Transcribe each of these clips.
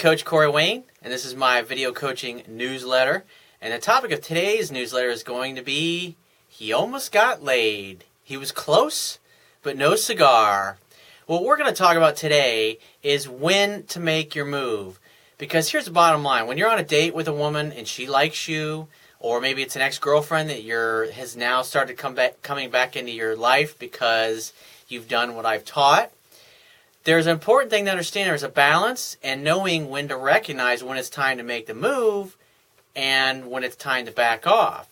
Coach Corey Wayne, and this is my video coaching newsletter. And the topic of today's newsletter is going to be He almost got laid. He was close, but no cigar. What we're going to talk about today is when to make your move. Because here's the bottom line when you're on a date with a woman and she likes you, or maybe it's an ex-girlfriend that you're has now started come back coming back into your life because you've done what I've taught. There's an important thing to understand there's a balance and knowing when to recognize when it's time to make the move and when it's time to back off.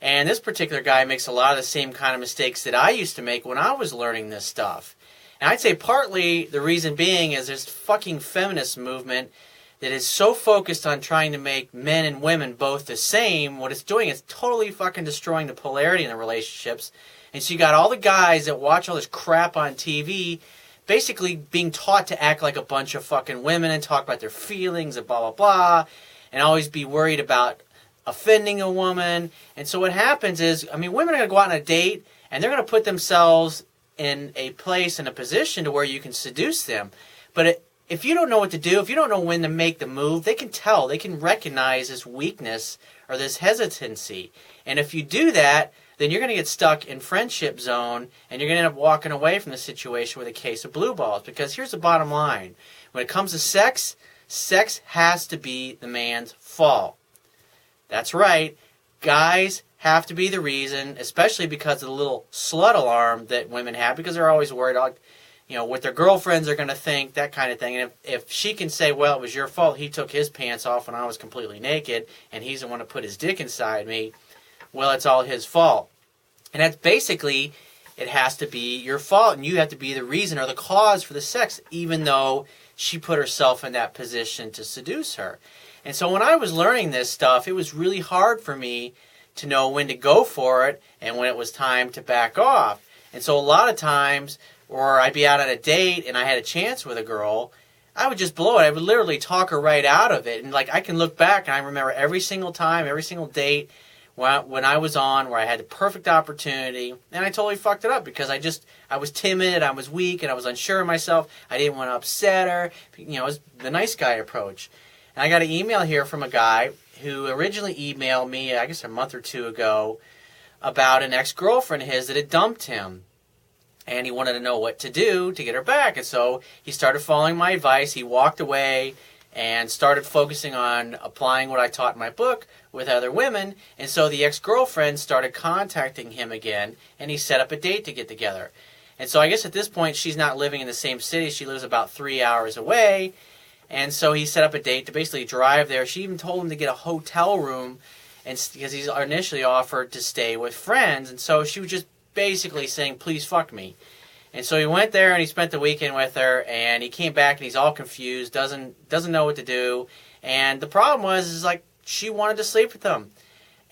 And this particular guy makes a lot of the same kind of mistakes that I used to make when I was learning this stuff. And I'd say partly the reason being is this fucking feminist movement that is so focused on trying to make men and women both the same. What it's doing is totally fucking destroying the polarity in the relationships. And so you got all the guys that watch all this crap on TV basically being taught to act like a bunch of fucking women and talk about their feelings and blah blah blah and always be worried about offending a woman. And so what happens is, I mean, women are going to go out on a date and they're going to put themselves in a place in a position to where you can seduce them. But it, if you don't know what to do, if you don't know when to make the move, they can tell, they can recognize this weakness or this hesitancy. And if you do that, then you're going to get stuck in friendship zone and you're going to end up walking away from the situation with a case of blue balls. Because here's the bottom line when it comes to sex, sex has to be the man's fault. That's right. Guys have to be the reason, especially because of the little slut alarm that women have, because they're always worried you know, what their girlfriends are going to think, that kind of thing. And if, if she can say, well, it was your fault, he took his pants off when I was completely naked, and he's the one to put his dick inside me, well, it's all his fault. And that's basically, it has to be your fault, and you have to be the reason or the cause for the sex, even though she put herself in that position to seduce her. And so when I was learning this stuff, it was really hard for me to know when to go for it and when it was time to back off. And so a lot of times, or I'd be out on a date and I had a chance with a girl, I would just blow it. I would literally talk her right out of it. And like I can look back and I remember every single time, every single date when I was on where I had the perfect opportunity and I totally fucked it up because I just I was timid, I was weak, and I was unsure of myself. I didn't want to upset her. You know, it was the nice guy approach. And I got an email here from a guy who originally emailed me, I guess a month or two ago, about an ex girlfriend of his that had dumped him. And he wanted to know what to do to get her back. And so he started following my advice. He walked away and started focusing on applying what I taught in my book with other women. And so the ex girlfriend started contacting him again, and he set up a date to get together. And so I guess at this point, she's not living in the same city. She lives about three hours away. And so he set up a date to basically drive there. She even told him to get a hotel room, and because he's initially offered to stay with friends, and so she was just basically saying, "Please fuck me." And so he went there and he spent the weekend with her, and he came back and he's all confused, doesn't doesn't know what to do. And the problem was, is like she wanted to sleep with him,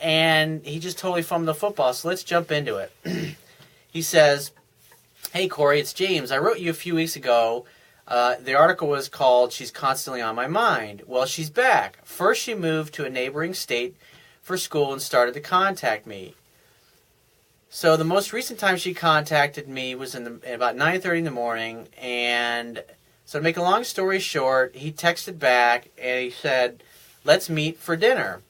and he just totally fumbled the football. So let's jump into it. he says, "Hey Corey, it's James. I wrote you a few weeks ago." Uh, the article was called She's Constantly on My Mind. Well, she's back. First, she moved to a neighboring state for school and started to contact me. So the most recent time she contacted me was in the, about 9:30 in the morning, and so to make a long story short, he texted back and he said, "Let's meet for dinner."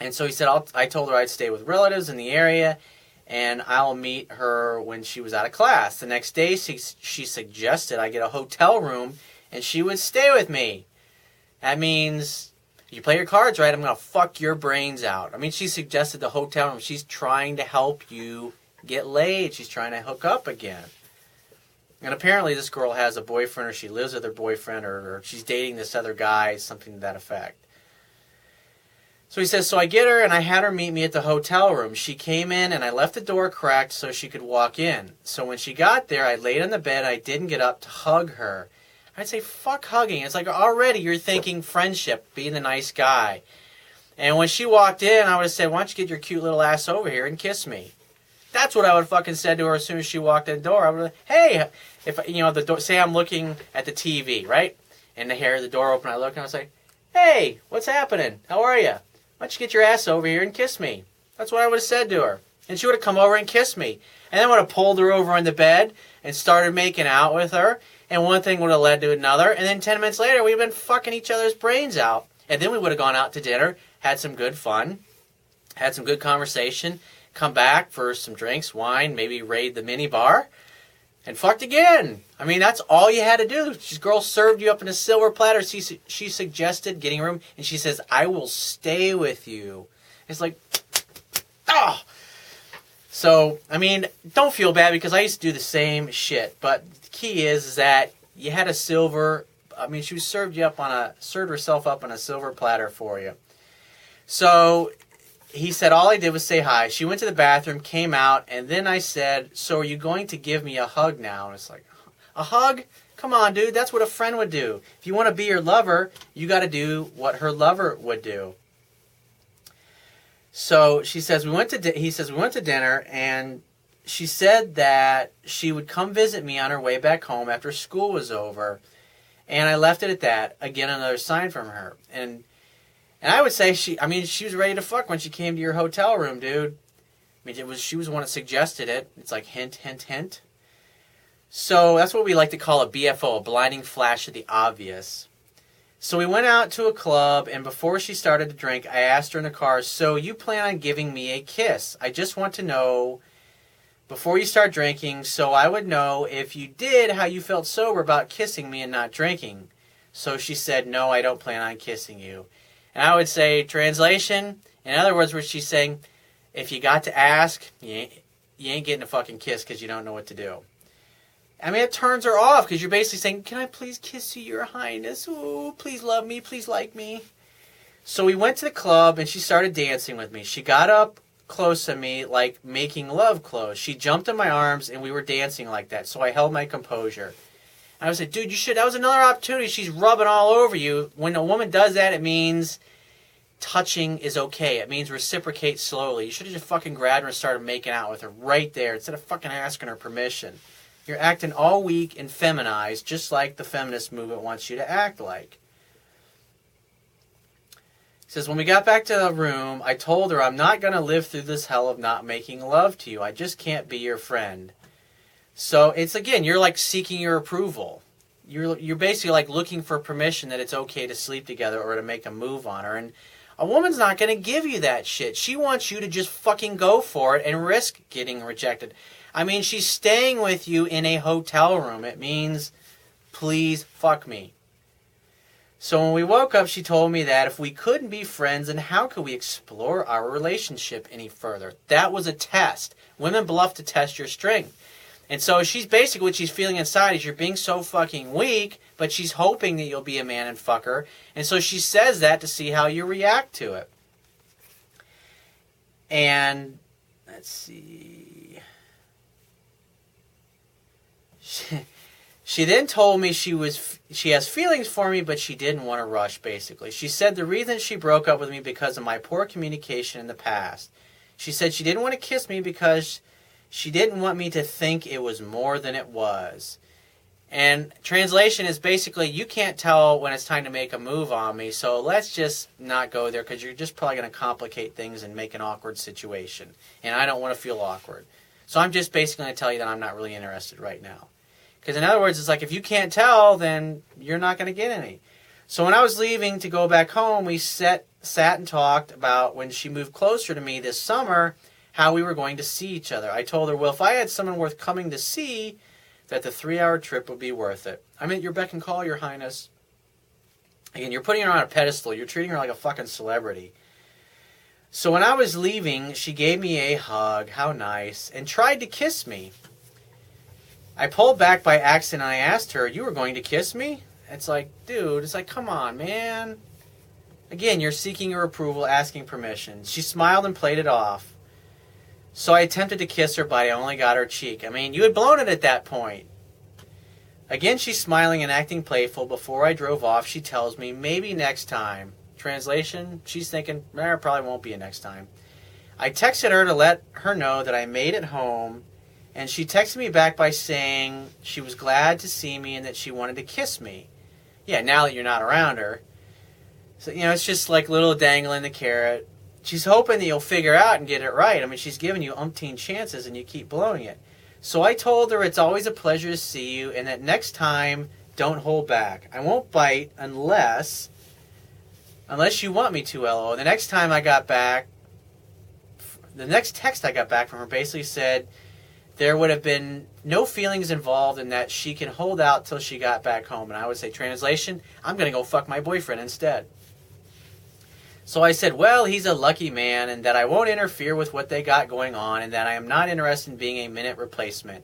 And so he said, i told her I'd stay with relatives in the area, and I'll meet her when she was out of class. The next day, she, she suggested I get a hotel room and she would stay with me. That means you play your cards right, I'm going to fuck your brains out. I mean, she suggested the hotel room. She's trying to help you get laid, she's trying to hook up again. And apparently, this girl has a boyfriend, or she lives with her boyfriend, or, or she's dating this other guy, something to that effect. So he says, So I get her and I had her meet me at the hotel room. She came in and I left the door cracked so she could walk in. So when she got there, I laid on the bed. I didn't get up to hug her. I'd say, fuck hugging. It's like already you're thinking friendship, being the nice guy. And when she walked in, I would have said, Why don't you get your cute little ass over here and kiss me? That's what I would have fucking said to her as soon as she walked in the door. I would have, hey, if you know the door, say I'm looking at the TV, right? And the hair, the door open, I look and I say, hey, what's happening? How are you? Why don't you get your ass over here and kiss me? That's what I would have said to her. And she would have come over and kissed me. And then I would have pulled her over on the bed and started making out with her. And one thing would have led to another. And then 10 minutes later, we've been fucking each other's brains out. And then we would have gone out to dinner, had some good fun, had some good conversation, come back for some drinks, wine, maybe raid the mini bar, and fucked again. I mean, that's all you had to do. This girl served you up in a silver platter. She, she suggested getting room, and she says, I will stay with you. It's like, oh. So, I mean, don't feel bad because I used to do the same shit. But the key is, is that you had a silver, I mean, she served you up on a, served herself up on a silver platter for you. So he said all I did was say hi. She went to the bathroom, came out, and then I said, "So are you going to give me a hug now?" And it's like, "A hug? Come on, dude. That's what a friend would do. If you want to be your lover, you got to do what her lover would do." So she says we went to di- he says we went to dinner and she said that she would come visit me on her way back home after school was over. And I left it at that. Again another sign from her. And and I would say she, I mean, she was ready to fuck when she came to your hotel room, dude. I mean, it was she was the one that suggested it. It's like hint, hint, hint. So that's what we like to call a BFO, a blinding flash of the obvious. So we went out to a club, and before she started to drink, I asked her in the car, So you plan on giving me a kiss? I just want to know before you start drinking, so I would know if you did how you felt sober about kissing me and not drinking. So she said, No, I don't plan on kissing you. And I would say, translation, in other words, what she's saying, if you got to ask, you ain't, you ain't getting a fucking kiss because you don't know what to do. I mean, it turns her off because you're basically saying, Can I please kiss you, Your Highness? Ooh, please love me, please like me. So we went to the club and she started dancing with me. She got up close to me, like making love close. She jumped in my arms and we were dancing like that. So I held my composure. I was like, dude, you should. That was another opportunity. She's rubbing all over you. When a woman does that, it means touching is okay. It means reciprocate slowly. You should have just fucking grabbed her and started making out with her right there instead of fucking asking her permission. You're acting all weak and feminized, just like the feminist movement wants you to act like. He says, When we got back to the room, I told her I'm not going to live through this hell of not making love to you. I just can't be your friend. So it's again, you're like seeking your approval. You're you're basically like looking for permission that it's okay to sleep together or to make a move on her. And a woman's not going to give you that shit. She wants you to just fucking go for it and risk getting rejected. I mean, she's staying with you in a hotel room. It means, please fuck me. So when we woke up, she told me that if we couldn't be friends, then how could we explore our relationship any further? That was a test. Women bluff to test your strength. And so she's basically what she's feeling inside is you're being so fucking weak, but she's hoping that you'll be a man and fuck her. And so she says that to see how you react to it. And let's see. She, then told me she was she has feelings for me, but she didn't want to rush. Basically, she said the reason she broke up with me because of my poor communication in the past. She said she didn't want to kiss me because she didn't want me to think it was more than it was. And translation is basically you can't tell when it's time to make a move on me, so let's just not go there because you're just probably going to complicate things and make an awkward situation. And I don't want to feel awkward. So I'm just basically going to tell you that I'm not really interested right now. Because in other words, it's like if you can't tell, then you're not going to get any. So when I was leaving to go back home, we sat, sat and talked about when she moved closer to me this summer how we were going to see each other. I told her, well, if I had someone worth coming to see, that the three hour trip would be worth it. I'm at your beck and call, Your Highness. Again, you're putting her on a pedestal. You're treating her like a fucking celebrity. So when I was leaving, she gave me a hug, how nice, and tried to kiss me. I pulled back by accident and I asked her, You were going to kiss me? It's like, dude, it's like, come on, man. Again, you're seeking her approval, asking permission. She smiled and played it off. So I attempted to kiss her, but I only got her cheek. I mean, you had blown it at that point. Again, she's smiling and acting playful. Before I drove off, she tells me, maybe next time. Translation, she's thinking, eh, probably won't be a next time. I texted her to let her know that I made it home, and she texted me back by saying she was glad to see me and that she wanted to kiss me. Yeah, now that you're not around her. So, you know, it's just like little dangling the carrot she's hoping that you'll figure out and get it right. I mean, she's giving you umpteen chances and you keep blowing it. So I told her it's always a pleasure to see you and that next time don't hold back. I won't bite unless unless you want me to, LO. The next time I got back the next text I got back from her basically said there would have been no feelings involved in that she can hold out till she got back home. And I would say, translation, I'm going to go fuck my boyfriend instead. So I said, well, he's a lucky man, and that I won't interfere with what they got going on, and that I am not interested in being a minute replacement.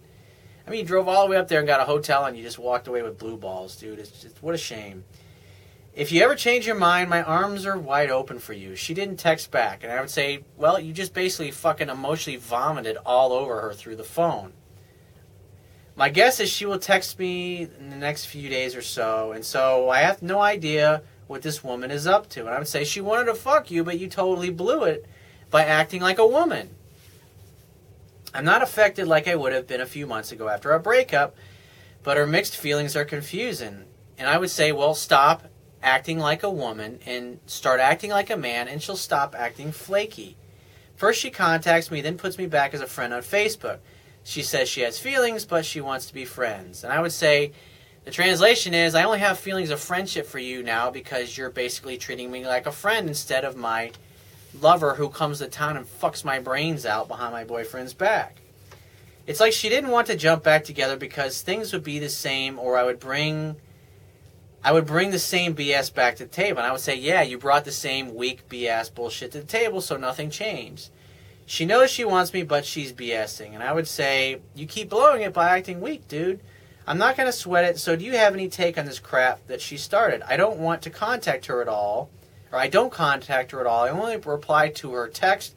I mean, you drove all the way up there and got a hotel, and you just walked away with blue balls, dude. It's just, what a shame. If you ever change your mind, my arms are wide open for you. She didn't text back, and I would say, well, you just basically fucking emotionally vomited all over her through the phone. My guess is she will text me in the next few days or so, and so I have no idea what this woman is up to. And I would say she wanted to fuck you, but you totally blew it by acting like a woman. I'm not affected like I would have been a few months ago after our breakup, but her mixed feelings are confusing. And I would say, well, stop acting like a woman and start acting like a man, and she'll stop acting flaky. First, she contacts me, then puts me back as a friend on Facebook. She says she has feelings, but she wants to be friends. And I would say, the translation is I only have feelings of friendship for you now because you're basically treating me like a friend instead of my lover who comes to town and fucks my brains out behind my boyfriend's back. It's like she didn't want to jump back together because things would be the same or I would bring I would bring the same BS back to the table. And I would say, Yeah, you brought the same weak BS bullshit to the table, so nothing changed. She knows she wants me, but she's BSing. And I would say, You keep blowing it by acting weak, dude. I'm not going to sweat it. So, do you have any take on this crap that she started? I don't want to contact her at all, or I don't contact her at all. I only reply to her text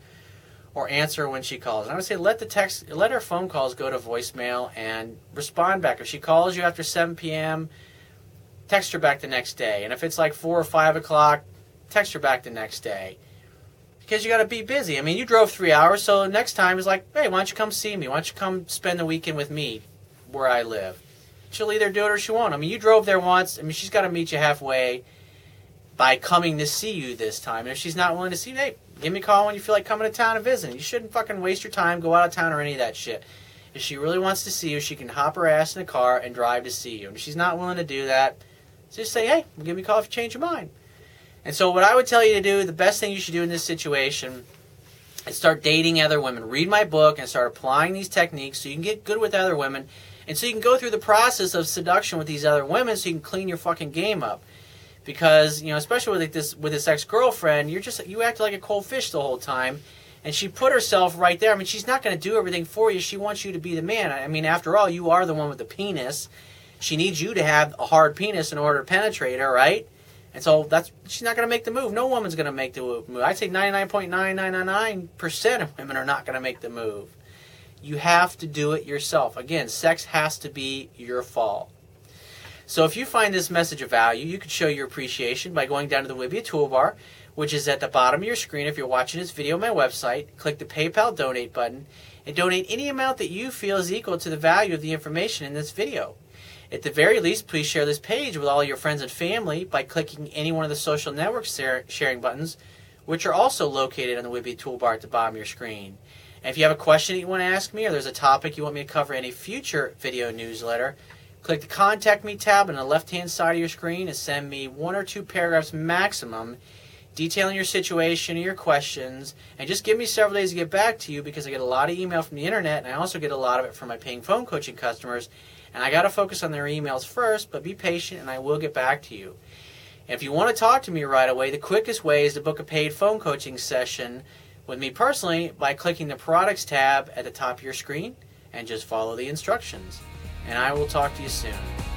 or answer when she calls. And I would say let the text, let her phone calls go to voicemail and respond back. If she calls you after 7 p.m., text her back the next day. And if it's like 4 or 5 o'clock, text her back the next day. Because you got to be busy. I mean, you drove three hours, so next time is like, hey, why don't you come see me? Why don't you come spend the weekend with me where I live? she'll either do it or she won't. I mean, you drove there once. I mean, she's got to meet you halfway by coming to see you this time. And if she's not willing to see you, hey, give me a call when you feel like coming to town and visiting. You shouldn't fucking waste your time, go out of town or any of that shit. If she really wants to see you, she can hop her ass in the car and drive to see you. And if she's not willing to do that, just say, hey, give me a call if you change your mind. And so, what I would tell you to do, the best thing you should do in this situation is start dating other women. Read my book and start applying these techniques so you can get good with other women and so you can go through the process of seduction with these other women so you can clean your fucking game up. Because, you know, especially with this with this ex girlfriend, you're just you act like a cold fish the whole time. And she put herself right there. I mean, she's not going to do everything for you. She wants you to be the man. I mean, after all, you are the one with the penis. She needs you to have a hard penis in order to penetrate her, right? And so that's she's not going to make the move. No woman's going to make the move. I'd say 99.999% of women are not going to make the move. You have to do it yourself. Again, sex has to be your fault. So if you find this message of value, you can show your appreciation by going down to the Wibiya toolbar, which is at the bottom of your screen if you're watching this video on my website. Click the PayPal donate button and donate any amount that you feel is equal to the value of the information in this video. At the very least, please share this page with all your friends and family by clicking any one of the social network sharing buttons, which are also located on the Wibiya toolbar at the bottom of your screen. And if you have a question that you want to ask me, or there's a topic you want me to cover in a future video newsletter, click the Contact Me tab on the left hand side of your screen and send me one or two paragraphs maximum detailing your situation and your questions. And just give me several days to get back to you because I get a lot of email from the internet and I also get a lot of it from my paying phone coaching customers. And I got to focus on their emails first, but be patient and I will get back to you. And if you want to talk to me right away, the quickest way is to book a paid phone coaching session with me personally by clicking the products tab at the top of your screen and just follow the instructions. And I will talk to you soon.